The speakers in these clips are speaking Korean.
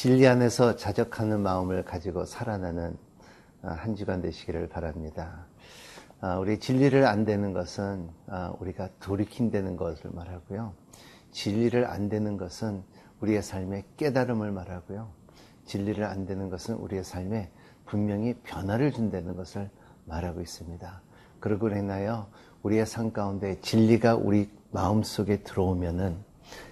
진리 안에서 자적하는 마음을 가지고 살아나는 어, 한 주간 되시기를 바랍니다. 어, 우리 진리를 안 되는 것은 어, 우리가 돌이킨다는 것을 말하고요. 진리를 안 되는 것은 우리의 삶의 깨달음을 말하고요. 진리를 안 되는 것은 우리의 삶에 분명히 변화를 준다는 것을 말하고 있습니다. 그러고 인하여 우리의 삶 가운데 진리가 우리 마음 속에 들어오면은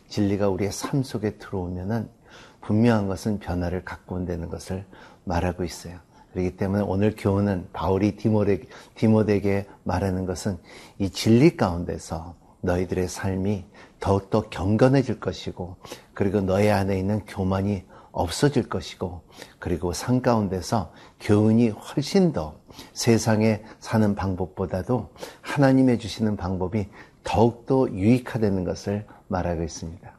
진리가 우리의 삶 속에 들어오면은 분명한 것은 변화를 갖고 온다는 것을 말하고 있어요. 그렇기 때문에 오늘 교훈은 바울이 디모데, 디모데에게 말하는 것은 이 진리 가운데서 너희들의 삶이 더욱더 경건해질 것이고 그리고 너희 안에 있는 교만이 없어질 것이고 그리고 산 가운데서 교훈이 훨씬 더 세상에 사는 방법보다도 하나님의 주시는 방법이 더욱더 유익화되는 것을 말하고 있습니다.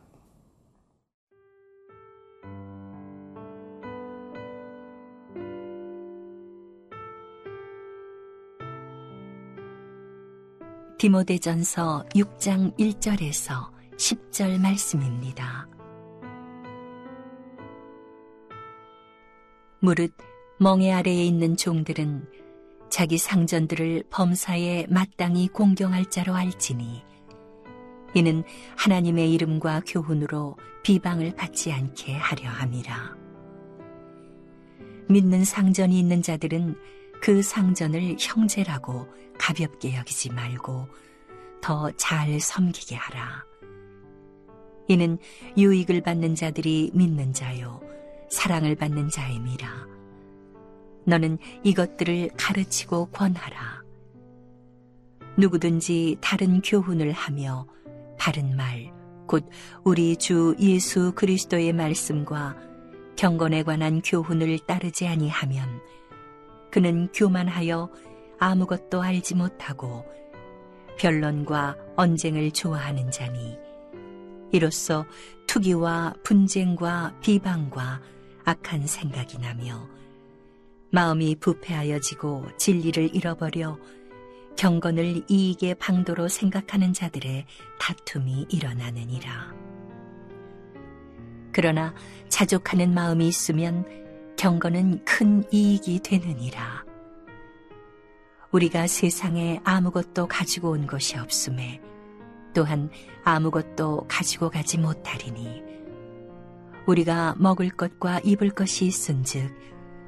디모데전서 6장 1절에서 10절 말씀입니다. 무릇 멍에 아래에 있는 종들은 자기 상전들을 범사에 마땅히 공경할 자로 알지니 이는 하나님의 이름과 교훈으로 비방을 받지 않게 하려 함이라. 믿는 상전이 있는 자들은 그 상전을 형제라고 가볍게 여기지 말고 더 잘 섬기게 하라. 이는 유익을 받는 자들이 믿는 자요, 사랑을 받는 자임이라. 너는 이것들을 가르치고 권하라. 누구든지 다른 교훈을 하며 바른 말, 곧 우리 주 예수 그리스도의 말씀과 경건에 관한 교훈을 따르지 아니하면 그는 교만하여 아무것도 알지 못하고 변론과 언쟁을 좋아하는 자니 이로써 투기와 분쟁과 비방과 악한 생각이 나며 마음이 부패하여지고 진리를 잃어버려 경건을 이익의 방도로 생각하는 자들의 다툼이 일어나느니라. 그러나 자족하는 마음이 있으면 경건은 큰 이익이 되느니라. 우리가 세상에 아무것도 가지고 온 것이 없음에 또한 아무것도 가지고 가지 못하리니 우리가 먹을 것과 입을 것이 있은즉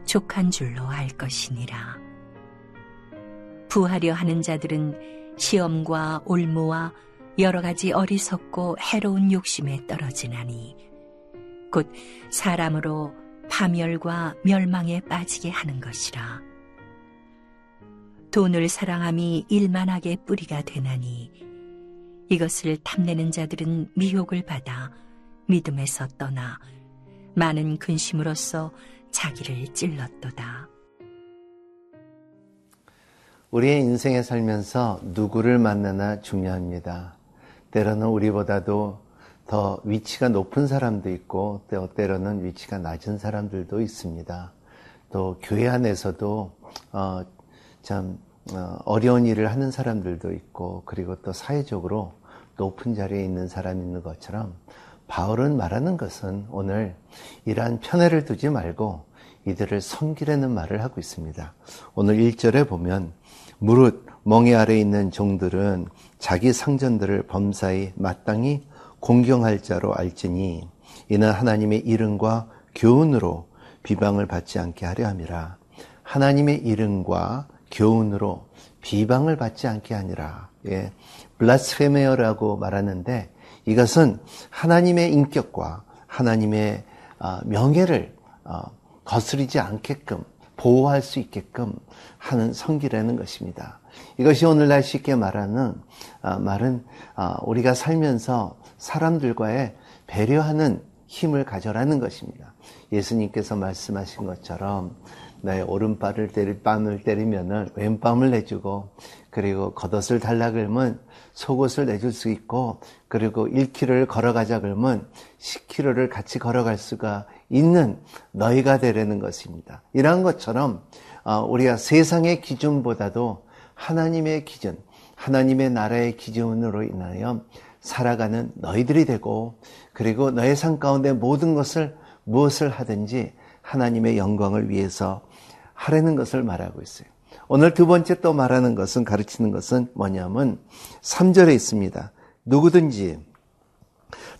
족한 줄로 알 것이니라. 부하려 하는 자들은 시험과 올무와 여러 가지 어리석고 해로운 욕심에 떨어지나니 곧 사람으로 파멸과 멸망에 빠지게 하는 것이라. 돈을 사랑함이 일만하게 뿌리가 되나니 이것을 탐내는 자들은 미혹을 받아 믿음에서 떠나 많은 근심으로써 자기를 찔렀도다. 우리의 인생에 살면서 누구를 만나나 중요합니다. 때로는 우리보다도 더 위치가 높은 사람도 있고 때로는 위치가 낮은 사람들도 있습니다. 또 교회 안에서도 어, 참 어, 어려운 일을 하는 사람들도 있고 그리고 또 사회적으로 높은 자리에 있는 사람이 있는 것처럼 바울은 말하는 것은 오늘 이러한 편애를 두지 말고 이들을 섬기라는 말을 하고 있습니다. 오늘 1절에 보면 무릇 멍에 아래 있는 종들은 자기 상전들을 범사히 마땅히 공경할 자로 알지니 이는 하나님의 이름과 교훈으로 비방을 받지 않게 하려 함이라. 하나님의 이름과 교훈으로 비방을 받지 않게 하니라. 예. 블라스페메어라고 말하는데 이것은 하나님의 인격과 하나님의 아, 명예를 어, 거스르지 않게끔 보호할 수 있게끔 하는 성기라는 것입니다. 이것이 오늘날 쉽게 말하는 아, 말은 아, 우리가 살면서 사람들과의 배려하는 힘을 가져라는 것입니다. 예수님께서 말씀하신 것처럼 나의 오른발을 때리 뺨을 때리면은 왼뺨을 내주고 그리고 겉옷을 달라 그러면 속옷을 내줄 수 있고 그리고 1km를 걸어가자 그러면 10km를 같이 걸어갈 수가 있는 너희가 되려는 것입니다. 이러한 것처럼 어, 우리가 세상의 기준보다도 하나님의 기준, 하나님의 나라의 기준으로 인하여 살아가는 너희들이 되고 그리고 너의 삶 가운데 모든 것을 무엇을 하든지 하나님의 영광을 위해서 하라는 것을 말하고 있어요. 오늘 두 번째 또 말하는 것은 가르치는 것은 뭐냐면 3절에 있습니다. 누구든지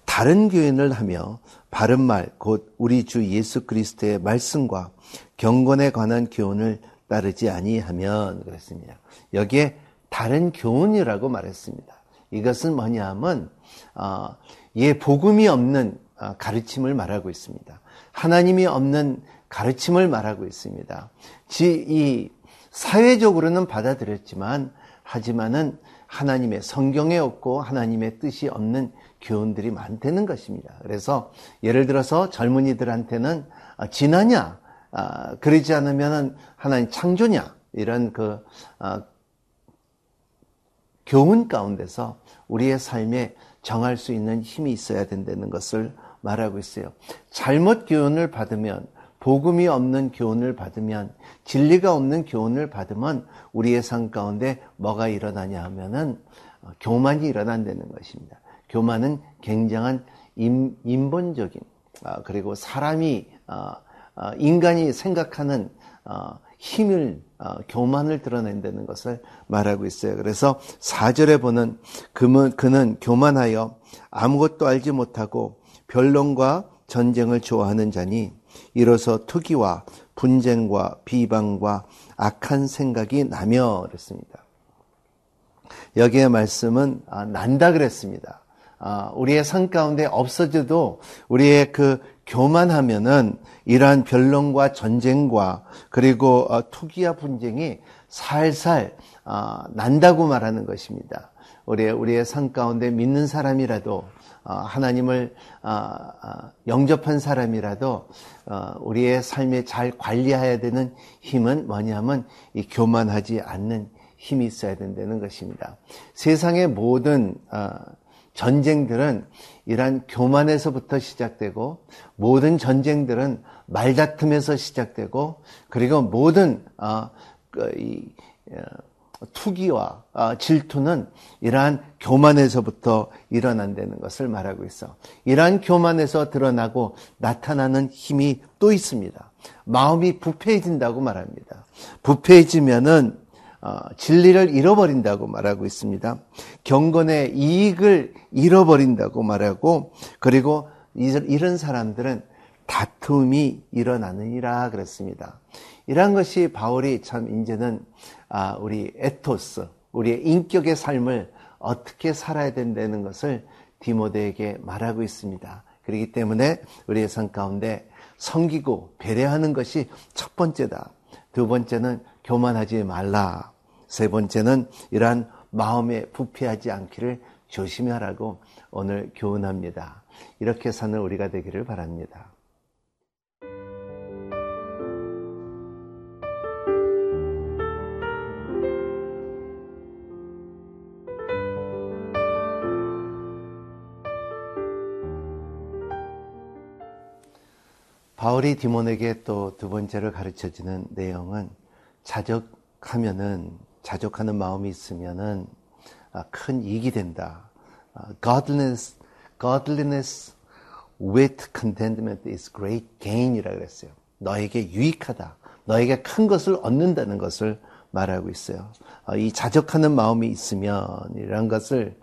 다른 교인을 하며 바른 말, 곧 우리 주 예수 그리스도의 말씀과 경건에 관한 교훈을 따르지 아니하면 그랬습니다. 여기에 다른 교훈이라고 말했습니다. 이것은 뭐냐면 어, 예 복음이 없는 어, 가르침을 말하고 있습니다. 하나님이 없는 가르침을 말하고 있습니다. 이 사회적으로는 받아들였지만 하지만은 하나님의 성경에 없고 하나님의 뜻이 없는 교훈들이 많다는 것입니다. 그래서 예를 들어서 젊은이들한테는 아, 지나냐, 아, 그러지 않으면 하나님 창조냐 이런 그 아, 교훈 가운데서 우리의 삶에 정할 수 있는 힘이 있어야 된다는 것을 말하고 있어요. 잘못 교훈을 받으면 복음이 없는 교훈을 받으면 진리가 없는 교훈을 받으면 우리의 삶 가운데 뭐가 일어나냐 하면은 어, 교만이 일어난다는 것입니다. 교만은 굉장한 인, 본적인 아, 그리고 사람이 어, 어, 인간이 생각하는 힘을 교만을 드러낸다는 것을 말하고 있어요. 그래서 4절에 보는 그는 교만하여 아무것도 알지 못하고 변론과 전쟁을 좋아하는 자니 이로써 투기와 분쟁과 비방과 악한 생각이 나며 그랬습니다. 여기에 말씀은 아, 난다 그랬습니다. 아, 우리의 삶 가운데 없어져도 우리의 그 교만하면은 이러한 변론과 전쟁과 그리고 어, 투기와 분쟁이 살살 아, 난다고 말하는 것입니다. 우리의 우리의 삶 가운데 믿는 사람이라도 어, 하나님을 어, 영접한 사람이라도 우리의 삶에 잘 관리해야 되는 힘은 뭐냐면 이 교만하지 않는 힘이 있어야 된다는 것입니다. 세상의 모든 전쟁들은 이러한 교만에서부터 시작되고 모든 전쟁들은 말다툼에서 시작되고 그리고 모든 어, 그, 이, 어, 투기와 어, 질투는 이러한 교만에서부터 일어난다는 것을 말하고 있어. 이러한 교만에서 드러나고 나타나는 힘이 또 있습니다. 마음이 부패해진다고 말합니다. 부패해지면은 어, 진리를 잃어버린다고 말하고 있습니다. 경건의 이익을 잃어버린다고 말하고 그리고 이런 사람들은 다툼이 일어나느니라 그랬습니다. 이러한 것이 바울이 참 이제는 아, 우리 에토스, 우리의 인격의 삶을 어떻게 살아야 된다는 것을 디모데에게 말하고 있습니다. 그렇기 때문에 우리의 삶 가운데 섬기고 배려하는 것이 첫 번째다. 두 번째는 교만하지 말라. 세 번째는 이러한 마음에 부패하지 않기를 조심하라고 오늘 교훈합니다. 이렇게 사는 우리가 되기를 바랍니다. 바울이 디몬에게 또 두 번째로 가르쳐 주는 내용은 자적하면은 자족하는 마음이 있으면은 아, 큰 이익이 된다. 아, godliness, godliness with contentment is great gain이라 그랬어요. 너에게 유익하다. 너에게 큰 것을 얻는다는 것을 말하고 있어요. 아, 이 자족하는 마음이 있으면 이런 것을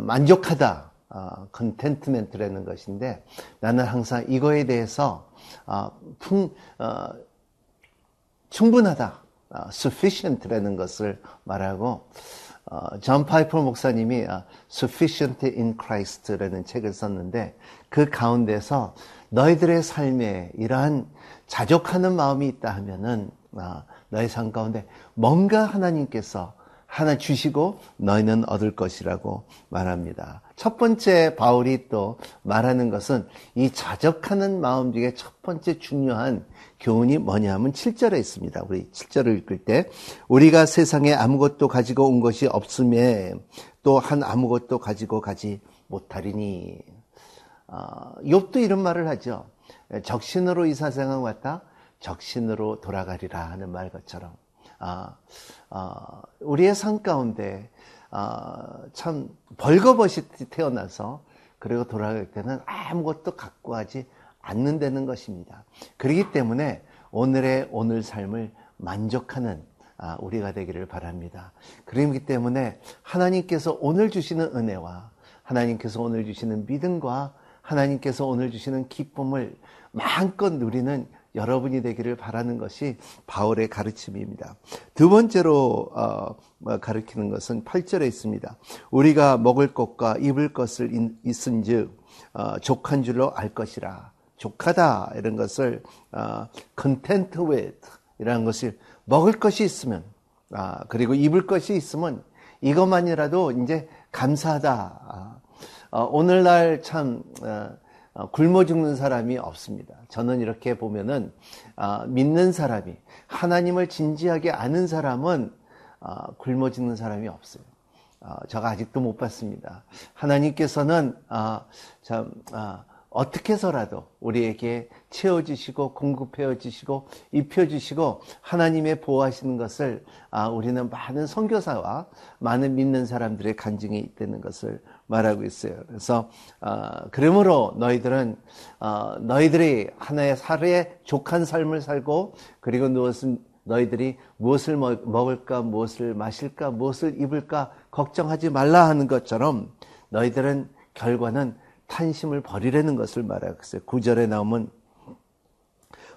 만족하다. contentment라는 것인데 나는 항상 이거에 대해서 풍, 어, 충분하다. 어, sufficient라는 것을 말하고 어, 존 파이퍼 목사님이 어, Sufficient in Christ라는 책을 썼는데 그 가운데서 너희들의 삶에 이러한 자족하는 마음이 있다 하면은 어, 너희 삶 가운데 뭔가 하나님께서 하나 주시고 너희는 얻을 것이라고 말합니다. 첫 번째 바울이 또 말하는 것은 이 자적하는 마음 중에 첫 번째 중요한 교훈이 뭐냐면 7절에 있습니다. 우리 7절을 읽을 때 우리가 세상에 아무것도 가지고 온 것이 없음에 또 한 아무것도 가지고 가지 못하리니 어, 욥도 이런 말을 하죠. 적신으로 이사생을 왔다 적신으로 돌아가리라 하는 말 것처럼 아, 아, 우리의 삶 가운데 아, 참 벌거벗이 태어나서 그리고 돌아갈 때는 아무것도 갖고 하지 않는다는 것입니다. 그렇기 때문에 오늘의 오늘 삶을 만족하는 아, 우리가 되기를 바랍니다. 그렇기 때문에 하나님께서 오늘 주시는 은혜와 하나님께서 오늘 주시는 믿음과 하나님께서 오늘 주시는 기쁨을 마음껏 누리는 여러분이 되기를 바라는 것이 바울의 가르침입니다. 두 번째로 어, 뭐 가르치는 것은 8절에 있습니다. 우리가 먹을 것과 입을 것을 있은즉 어, 족한 줄로 알 것이라. 족하다 이런 것을 어, content with 이라는 것이 먹을 것이 있으면 아, 그리고 입을 것이 있으면 이것만이라도 이제 감사하다. 아, 어, 오늘날 참 어, 어, 굶어 죽는 사람이 없습니다. 저는 이렇게 보면은 어, 믿는 사람이 하나님을 진지하게 아는 사람은 어, 굶어 죽는 사람이 없어요. 어, 제가 아직도 못 봤습니다. 하나님께서는 어, 참 어, 어떻게 해서라도 우리에게 채워주시고 공급해 주시고 입혀 주시고 하나님의 보호하시는 것을 아, 우리는 많은 선교사와 많은 믿는 사람들의 간증이 있다는 것을 말하고 있어요. 그래서 아, 그러므로 너희들은 아, 너희들이 하나의 하루의 족한 삶을 살고 그리고 무엇은 너희들이 무엇을 먹을까 무엇을 마실까 무엇을 입을까 걱정하지 말라 하는 것처럼 너희들은 결과는 탄심을 버리라는 것을 말하고 있어요. 구절에 나오면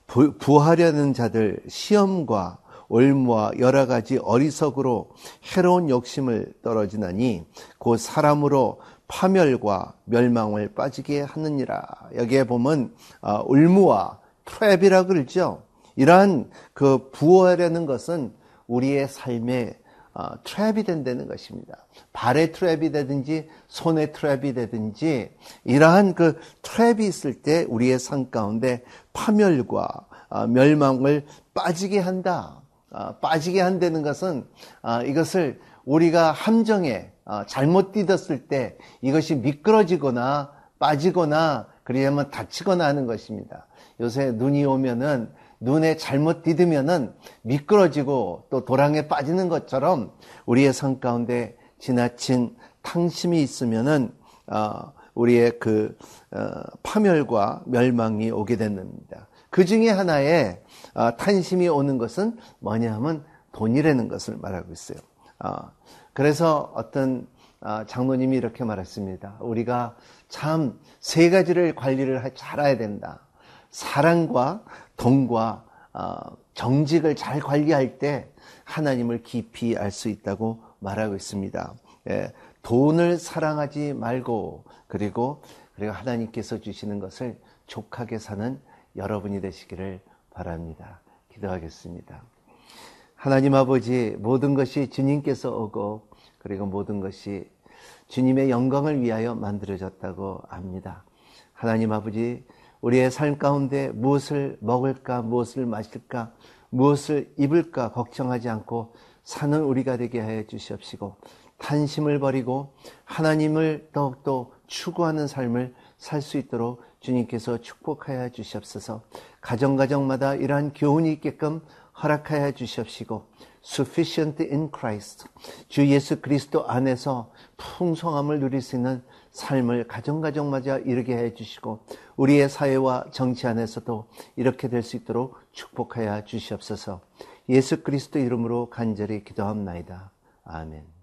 부, 부하려는 자들 시험과 올무와 여러 가지 어리석으로 해로운 욕심을 떨어지나니 곧 사람으로 파멸과 멸망을 빠지게 하느니라. 여기에 보면 어, 울무와 트랩이라 그러죠. 이러한 그 부하려는 것은 우리의 삶의 어, 트랩이 된다는 것입니다. 발의 트랩이 되든지 손의 트랩이 되든지 이러한 그 트랩이 있을 때 우리의 삶 가운데 파멸과 어, 멸망을 빠지게 한다. 어, 빠지게 한다는 것은 어, 이것을 우리가 함정에 어, 잘못 뛰었을 때 이것이 미끄러지거나 빠지거나 그리하면 다치거나 하는 것입니다. 요새 눈이 오면은 눈에 잘못 디으면은 미끄러지고 또 도랑에 빠지는 것처럼 우리의 삶 가운데 지나친 탕심이 있으면은 어, 우리의 그 어, 파멸과 멸망이 오게 됩니다. 그 중에 하나의 어, 탄심이 오는 것은 뭐냐 하면 돈이라는 것을 말하고 있어요. 어, 그래서 어떤 어, 장로님이 이렇게 말했습니다. 우리가 참 세 가지를 관리를 잘해야 된다. 사랑과 돈과 어, 정직을 잘 관리할 때 하나님을 깊이 알 수 있다고 말하고 있습니다. 예, 돈을 사랑하지 말고 그리고 그리고 하나님께서 주시는 것을 족하게 사는 여러분이 되시기를 바랍니다. 기도하겠습니다. 하나님 아버지 모든 것이 주님께서 오고 그리고 모든 것이 주님의 영광을 위하여 만들어졌다고 압니다. 하나님 아버지 우리의 삶 가운데 무엇을 먹을까, 무엇을 마실까, 무엇을 입을까 걱정하지 않고 사는 우리가 되게 하여 주시옵시고 탄심을 버리고 하나님을 더욱더 추구하는 삶을 살 수 있도록 주님께서 축복하여 주시옵소서 가정가정마다 이러한 교훈이 있게끔 허락하여 주시옵시고 sufficient in Christ 주 예수 그리스도 안에서 풍성함을 누릴 수 있는 삶을 가정가정마저 이르게 해 주시고 우리의 사회와 정치 안에서도 이렇게 될 수 있도록 축복하여 주시옵소서. 예수 그리스도 이름으로 간절히 기도합나이다. 아멘.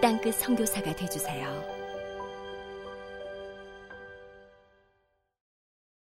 땅끝 성교사가 되주세요